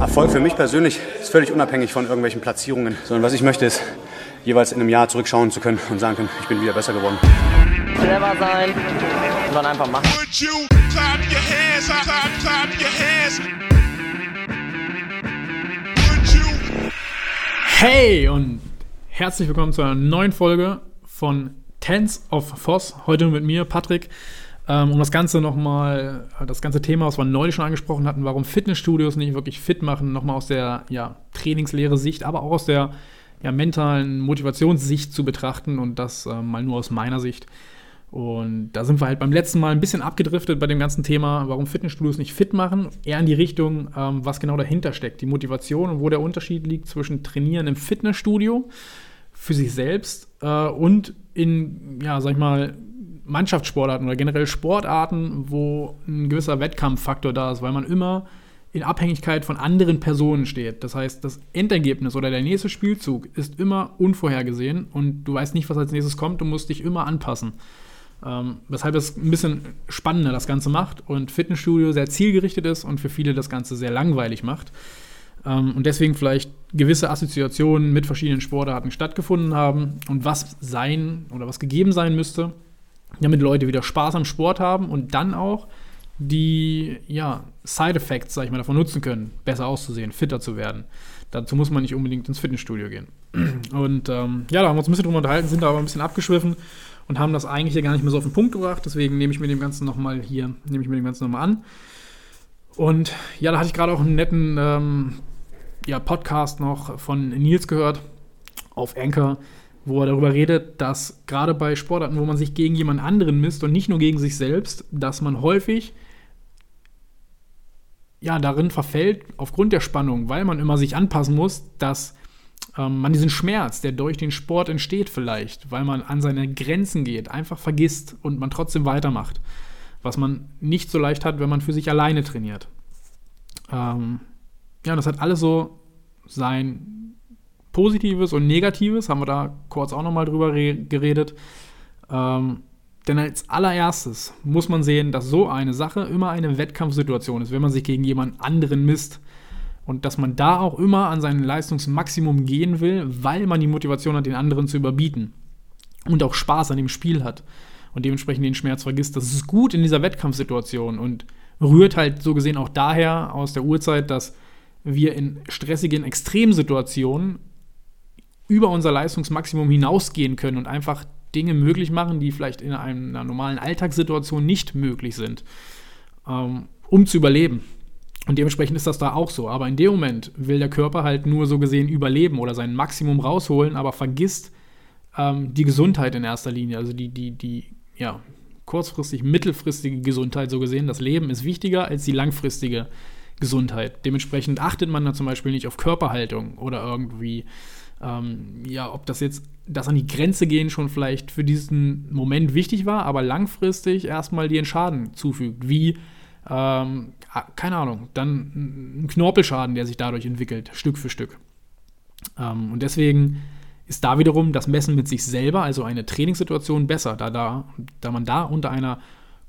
Erfolg für mich persönlich ist völlig unabhängig von irgendwelchen Platzierungen, sondern was ich möchte ist, jeweils in einem Jahr zurückschauen zu können und sagen können, ich bin wieder besser geworden. Clever sein und dann einfach machen. Hey und herzlich willkommen zu einer neuen Folge von Tens of Voss. Heute mit mir, Patrick, um das Ganze nochmal, das ganze Thema, was wir neulich schon angesprochen hatten, warum Fitnessstudios nicht wirklich fit machen, nochmal aus der ja, Trainingslehre Sicht, aber auch aus der ja, mentalen Motivationssicht zu betrachten und das äh, mal nur aus meiner Sicht. Und da sind wir halt beim letzten Mal ein bisschen abgedriftet bei dem ganzen Thema, warum Fitnessstudios nicht fit machen. Eher in die Richtung, ähm, was genau dahinter steckt, die Motivation und wo der Unterschied liegt zwischen Trainieren im Fitnessstudio für sich selbst äh, und in, ja, sag ich mal, Mannschaftssportarten oder generell Sportarten, wo ein gewisser Wettkampffaktor da ist, weil man immer in Abhängigkeit von anderen Personen steht. Das heißt, das Endergebnis oder der nächste Spielzug ist immer unvorhergesehen und du weißt nicht, was als nächstes kommt. Du musst dich immer anpassen. Ähm, weshalb es ein bisschen spannender das Ganze macht und Fitnessstudio sehr zielgerichtet ist und für viele das Ganze sehr langweilig macht. Ähm, und deswegen vielleicht gewisse Assoziationen mit verschiedenen Sportarten stattgefunden haben und was sein oder was gegeben sein müsste, damit Leute wieder Spaß am Sport haben und dann auch die ja, Side-Effects, sag ich mal, davon nutzen können, besser auszusehen, fitter zu werden. Dazu muss man nicht unbedingt ins Fitnessstudio gehen. Und ähm, ja, da haben wir uns ein bisschen drüber unterhalten, sind da aber ein bisschen abgeschwiffen und haben das eigentlich hier gar nicht mehr so auf den Punkt gebracht. Deswegen nehme ich mir dem Ganzen nochmal hier, nehme ich mir dem Ganzen nochmal an. Und ja, da hatte ich gerade auch einen netten ähm, ja, Podcast noch von Nils gehört auf Anchor, wo er darüber redet, dass gerade bei Sportarten, wo man sich gegen jemand anderen misst und nicht nur gegen sich selbst, dass man häufig ja darin verfällt, aufgrund der Spannung, weil man immer sich anpassen muss, dass ähm, man diesen Schmerz, der durch den Sport entsteht vielleicht, weil man an seine Grenzen geht, einfach vergisst und man trotzdem weitermacht. Was man nicht so leicht hat, wenn man für sich alleine trainiert. Ähm, ja, das hat alles so sein Positives und Negatives, haben wir da kurz auch nochmal drüber geredet. Ähm, denn als allererstes muss man sehen, dass so eine Sache immer eine Wettkampfsituation ist, wenn man sich gegen jemand anderen misst. Und dass man da auch immer an sein Leistungsmaximum gehen will, weil man die Motivation hat, den anderen zu überbieten. Und auch Spaß an dem Spiel hat. Und dementsprechend den Schmerz vergisst. Das ist gut in dieser Wettkampfsituation und rührt halt so gesehen auch daher aus der Urzeit, dass wir in stressigen Extremsituationen über unser Leistungsmaximum hinausgehen können und einfach Dinge möglich machen, die vielleicht in einer normalen Alltagssituation nicht möglich sind, ähm, um zu überleben. Und dementsprechend ist das da auch so. Aber in dem Moment will der Körper halt nur so gesehen überleben oder sein Maximum rausholen, aber vergisst ähm, die Gesundheit in erster Linie. Also die, die, die, ja, kurzfristig, mittelfristige Gesundheit so gesehen. Das Leben ist wichtiger als die langfristige Gesundheit. Dementsprechend achtet man da zum Beispiel nicht auf Körperhaltung oder irgendwie, ähm, ja, ob das jetzt das an die Grenze gehen schon vielleicht für diesen Moment wichtig war, aber langfristig erstmal dir einen Schaden zufügt, wie, ähm, keine Ahnung, dann ein Knorpelschaden, der sich dadurch entwickelt, Stück für Stück. Ähm, und deswegen ist da wiederum das Messen mit sich selber, also eine Trainingssituation, besser, da, da, da man da unter einer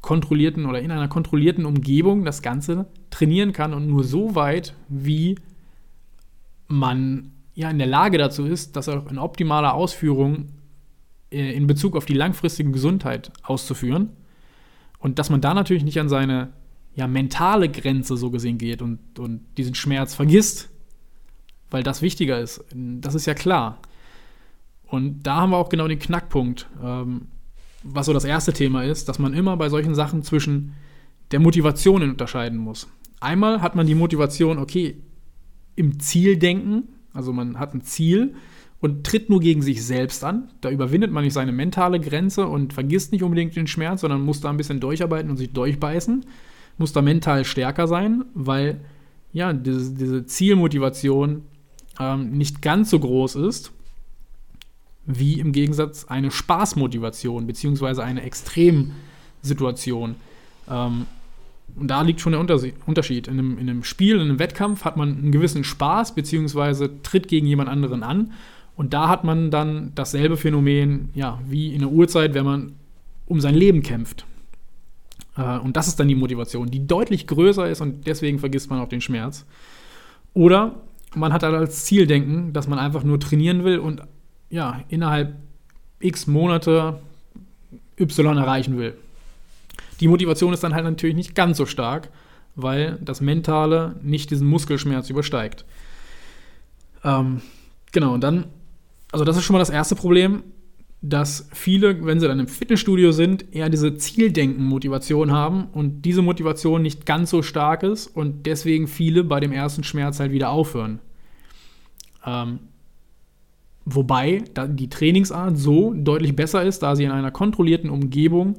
kontrollierten oder in einer kontrollierten Umgebung das Ganze trainieren kann und nur so weit, wie man ja in der Lage dazu ist, das auch in optimaler Ausführung äh, in Bezug auf die langfristige Gesundheit auszuführen. Und dass man da natürlich nicht an seine ja, mentale Grenze so gesehen geht und, und diesen Schmerz vergisst, weil das wichtiger ist. Das ist ja klar. Und da haben wir auch genau den Knackpunkt, ähm, was so das erste Thema ist, dass man immer bei solchen Sachen zwischen der Motivation unterscheiden muss. Einmal hat man die Motivation, okay, im Zieldenken, also man hat ein Ziel und tritt nur gegen sich selbst an. Da überwindet man nicht seine mentale Grenze und vergisst nicht unbedingt den Schmerz, sondern muss da ein bisschen durcharbeiten und sich durchbeißen. Muss da mental stärker sein, weil ja, diese, diese Zielmotivation ähm, nicht ganz so groß ist, wie im Gegensatz eine Spaßmotivation, beziehungsweise eine Extremsituation. Ähm, und da liegt schon der Unterschied. In einem, in einem Spiel, in einem Wettkampf hat man einen gewissen Spaß, beziehungsweise tritt gegen jemand anderen an. Und da hat man dann dasselbe Phänomen, ja, wie in der Uhrzeit, wenn man um sein Leben kämpft. Äh, und das ist dann die Motivation, die deutlich größer ist und deswegen vergisst man auch den Schmerz. Oder man hat halt als Zieldenken, dass man einfach nur trainieren will und ja, innerhalb x Monate Y erreichen will. Die Motivation ist dann halt natürlich nicht ganz so stark, weil das Mentale nicht diesen Muskelschmerz übersteigt. Ähm, genau, und dann, also das ist schon mal das erste Problem, dass viele, wenn sie dann im Fitnessstudio sind, eher diese Zieldenken-Motivation haben und diese Motivation nicht ganz so stark ist und deswegen viele bei dem ersten Schmerz halt wieder aufhören. Ähm, wobei die Trainingsart so deutlich besser ist, da sie in einer kontrollierten Umgebung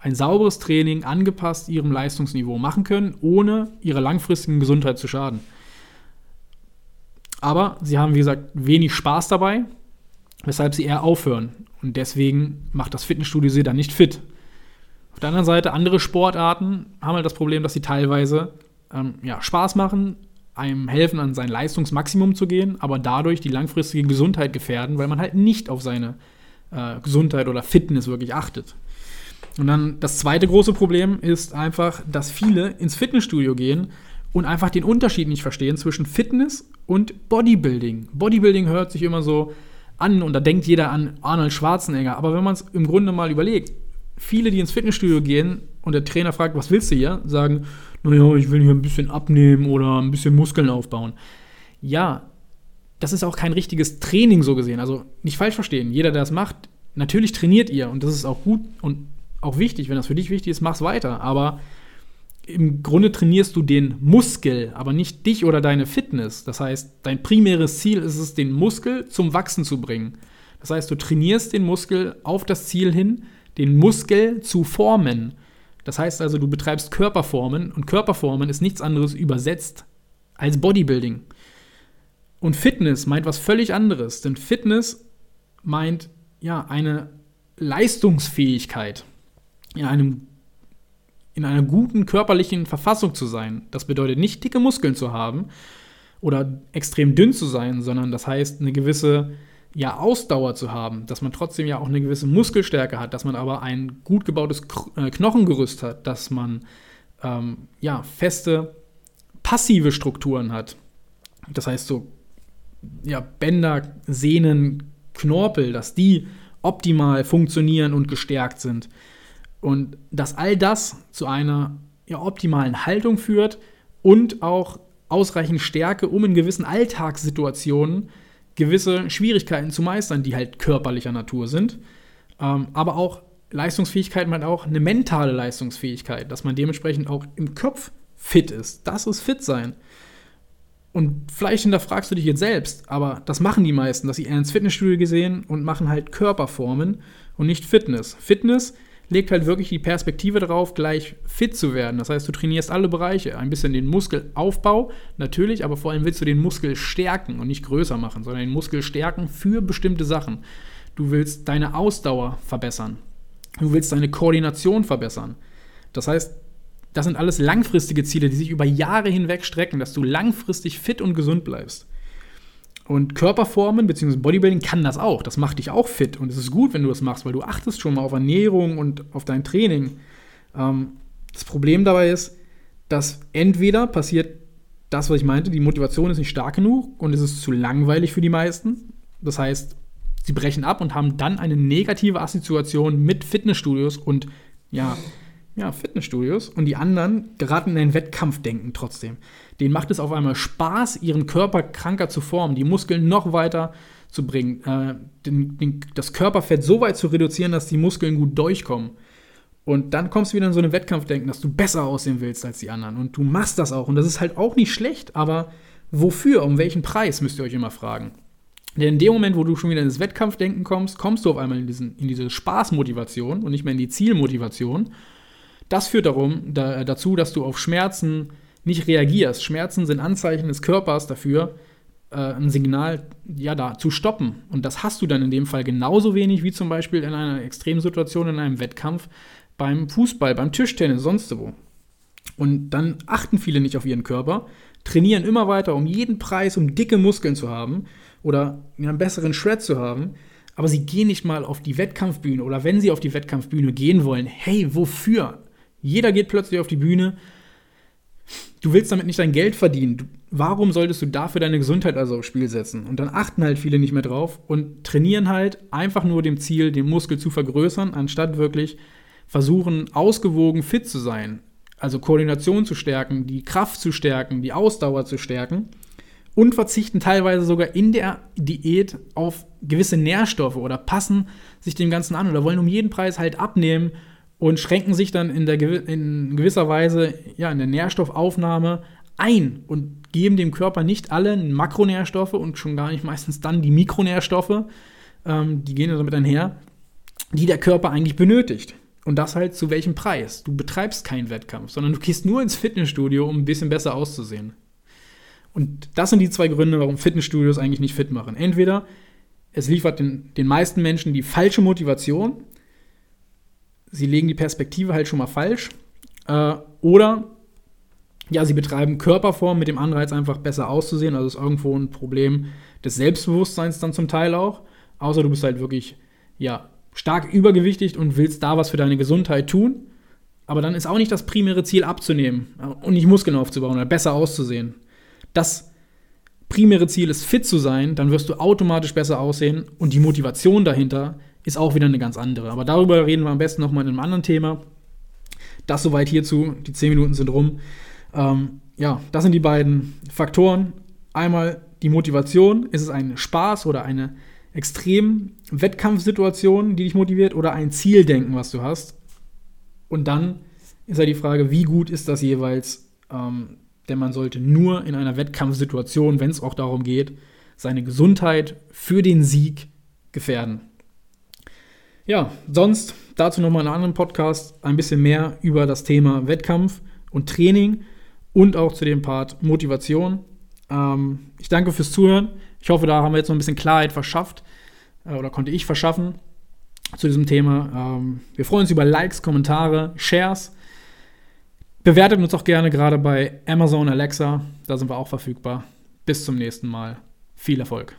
ein sauberes Training angepasst ihrem Leistungsniveau machen können, ohne ihrer langfristigen Gesundheit zu schaden. Aber sie haben, wie gesagt, wenig Spaß dabei, weshalb sie eher aufhören. Und deswegen macht das Fitnessstudio sie dann nicht fit. Auf der anderen Seite, andere Sportarten haben halt das Problem, dass sie teilweise ähm, ja, Spaß machen, einem helfen, an sein Leistungsmaximum zu gehen, aber dadurch die langfristige Gesundheit gefährden, weil man halt nicht auf seine äh, Gesundheit oder Fitness wirklich achtet. Und dann das zweite große Problem ist einfach, dass viele ins Fitnessstudio gehen und einfach den Unterschied nicht verstehen zwischen Fitness und Bodybuilding. Bodybuilding hört sich immer so an und da denkt jeder an Arnold Schwarzenegger. Aber wenn man es im Grunde mal überlegt, viele, die ins Fitnessstudio gehen und der Trainer fragt, was willst du hier, sagen, naja, ich will hier ein bisschen abnehmen oder ein bisschen Muskeln aufbauen. Ja, das ist auch kein richtiges Training so gesehen. Also nicht falsch verstehen. Jeder, der das macht, natürlich trainiert ihr und das ist auch gut und auch wichtig. Wenn das für dich wichtig ist, mach's weiter. Aber im Grunde trainierst du den Muskel, aber nicht dich oder deine Fitness. Das heißt, dein primäres Ziel ist es, den Muskel zum Wachsen zu bringen. Das heißt, du trainierst den Muskel auf das Ziel hin, den Muskel zu formen. Das heißt also, du betreibst Körperformen und Körperformen ist nichts anderes übersetzt als Bodybuilding. Und Fitness meint was völlig anderes, denn Fitness meint ja eine Leistungsfähigkeit in einem in einer guten körperlichen Verfassung zu sein. Das bedeutet nicht dicke Muskeln zu haben oder extrem dünn zu sein, sondern das heißt eine gewisse ja, Ausdauer zu haben, dass man trotzdem ja auch eine gewisse Muskelstärke hat, dass man aber ein gut gebautes äh, Knochengerüst hat, dass man ähm, ja, feste passive Strukturen hat. Das heißt so ja, Bänder, Sehnen, Knorpel, dass die optimal funktionieren und gestärkt sind. Und dass all das zu einer ja, optimalen Haltung führt und auch ausreichend Stärke, um in gewissen Alltagssituationen gewisse Schwierigkeiten zu meistern, die halt körperlicher Natur sind. Ähm, aber auch Leistungsfähigkeit meint auch eine mentale Leistungsfähigkeit, dass man dementsprechend auch im Kopf fit ist. Das ist fit sein. Und vielleicht hinterfragst du dich jetzt selbst, aber das machen die meisten, dass sie eher ins Fitnessstudio gesehen und machen halt Körperformen und nicht Fitness. Fitness legt halt wirklich die Perspektive darauf, gleich fit zu werden. Das heißt, du trainierst alle Bereiche. Ein bisschen den Muskelaufbau, natürlich, aber vor allem willst du den Muskel stärken und nicht größer machen, sondern den Muskel stärken für bestimmte Sachen. Du willst deine Ausdauer verbessern. Du willst deine Koordination verbessern. Das heißt, das sind alles langfristige Ziele, die sich über Jahre hinweg strecken, dass du langfristig fit und gesund bleibst. Und Körperformen bzw. Bodybuilding kann das auch. Das macht dich auch fit. Und es ist gut, wenn du das machst, weil du achtest schon mal auf Ernährung und auf dein Training. Ähm, das Problem dabei ist, dass entweder passiert das, was ich meinte, die Motivation ist nicht stark genug und es ist zu langweilig für die meisten. Das heißt, sie brechen ab und haben dann eine negative Assoziation mit Fitnessstudios und ja, ja, Fitnessstudios. Und die anderen geraten in ein Wettkampfdenken trotzdem. Denen macht es auf einmal Spaß, ihren Körper kranker zu formen, die Muskeln noch weiter zu bringen, äh, den, den, das Körperfett so weit zu reduzieren, dass die Muskeln gut durchkommen. Und dann kommst du wieder in so ein Wettkampfdenken, dass du besser aussehen willst als die anderen. Und du machst das auch. Und das ist halt auch nicht schlecht, aber wofür? Um welchen Preis müsst ihr euch immer fragen. Denn in dem Moment, wo du schon wieder ins Wettkampfdenken kommst, kommst du auf einmal in, diesen, in diese Spaßmotivation und nicht mehr in die Zielmotivation. Das führt darum, da, dazu, dass du auf Schmerzen, nicht reagierst. Schmerzen sind Anzeichen des Körpers dafür, äh, ein Signal ja, da zu stoppen. Und das hast du dann in dem Fall genauso wenig wie zum Beispiel in einer Extremsituation, in einem Wettkampf, beim Fußball, beim Tischtennis, sonst wo. Und dann achten viele nicht auf ihren Körper, trainieren immer weiter um jeden Preis, um dicke Muskeln zu haben oder einen besseren Shred zu haben, aber sie gehen nicht mal auf die Wettkampfbühne oder wenn sie auf die Wettkampfbühne gehen wollen, hey, wofür? Jeder geht plötzlich auf die Bühne du willst damit nicht dein Geld verdienen. Du, warum solltest du dafür deine Gesundheit also aufs Spiel setzen? Und dann achten halt viele nicht mehr drauf und trainieren halt einfach nur dem Ziel, den Muskel zu vergrößern, anstatt wirklich versuchen, ausgewogen fit zu sein. Also Koordination zu stärken, die Kraft zu stärken, die Ausdauer zu stärken und verzichten teilweise sogar in der Diät auf gewisse Nährstoffe oder passen sich dem Ganzen an oder wollen um jeden Preis halt abnehmen und schränken sich dann in, der, in gewisser Weise ja, in der Nährstoffaufnahme ein und geben dem Körper nicht alle Makronährstoffe und schon gar nicht meistens dann die Mikronährstoffe, ähm, die gehen damit einher, die der Körper eigentlich benötigt. Und das halt zu welchem Preis? Du betreibst keinen Wettkampf, sondern du gehst nur ins Fitnessstudio, um ein bisschen besser auszusehen. Und das sind die zwei Gründe, warum Fitnessstudios eigentlich nicht fit machen. Entweder es liefert den, den meisten Menschen die falsche Motivation, sie legen die Perspektive halt schon mal falsch. Äh, oder ja, sie betreiben Körperform mit dem Anreiz, einfach besser auszusehen. Also ist irgendwo ein Problem des Selbstbewusstseins dann zum Teil auch. Außer du bist halt wirklich, ja, stark übergewichtig und willst da was für deine Gesundheit tun. Aber dann ist auch nicht das primäre Ziel abzunehmen und nicht Muskeln aufzubauen oder besser auszusehen. Das primäre Ziel ist fit zu sein, dann wirst du automatisch besser aussehen und die Motivation dahinter ist auch wieder eine ganz andere. Aber darüber reden wir am besten nochmal in einem anderen Thema. Das soweit hierzu. Die 10 Minuten sind rum. Ähm, ja, das sind die beiden Faktoren. Einmal die Motivation. Ist es ein Spaß oder eine extrem Wettkampfsituation, die dich motiviert, oder ein Zieldenken, was du hast? Und dann ist ja die Frage, wie gut ist das jeweils? Ähm, denn man sollte nur in einer Wettkampfsituation, wenn es auch darum geht, seine Gesundheit für den Sieg gefährden. Ja, sonst dazu nochmal in einem anderen Podcast ein bisschen mehr über das Thema Wettkampf und Training und auch zu dem Part Motivation. Ähm, ich danke fürs Zuhören. Ich hoffe, da haben wir jetzt noch ein bisschen Klarheit verschafft äh, oder konnte ich verschaffen zu diesem Thema. Ähm, wir freuen uns über Likes, Kommentare, Shares. Bewertet uns auch gerne gerade bei Amazon Alexa. Da sind wir auch verfügbar. Bis zum nächsten Mal. Viel Erfolg.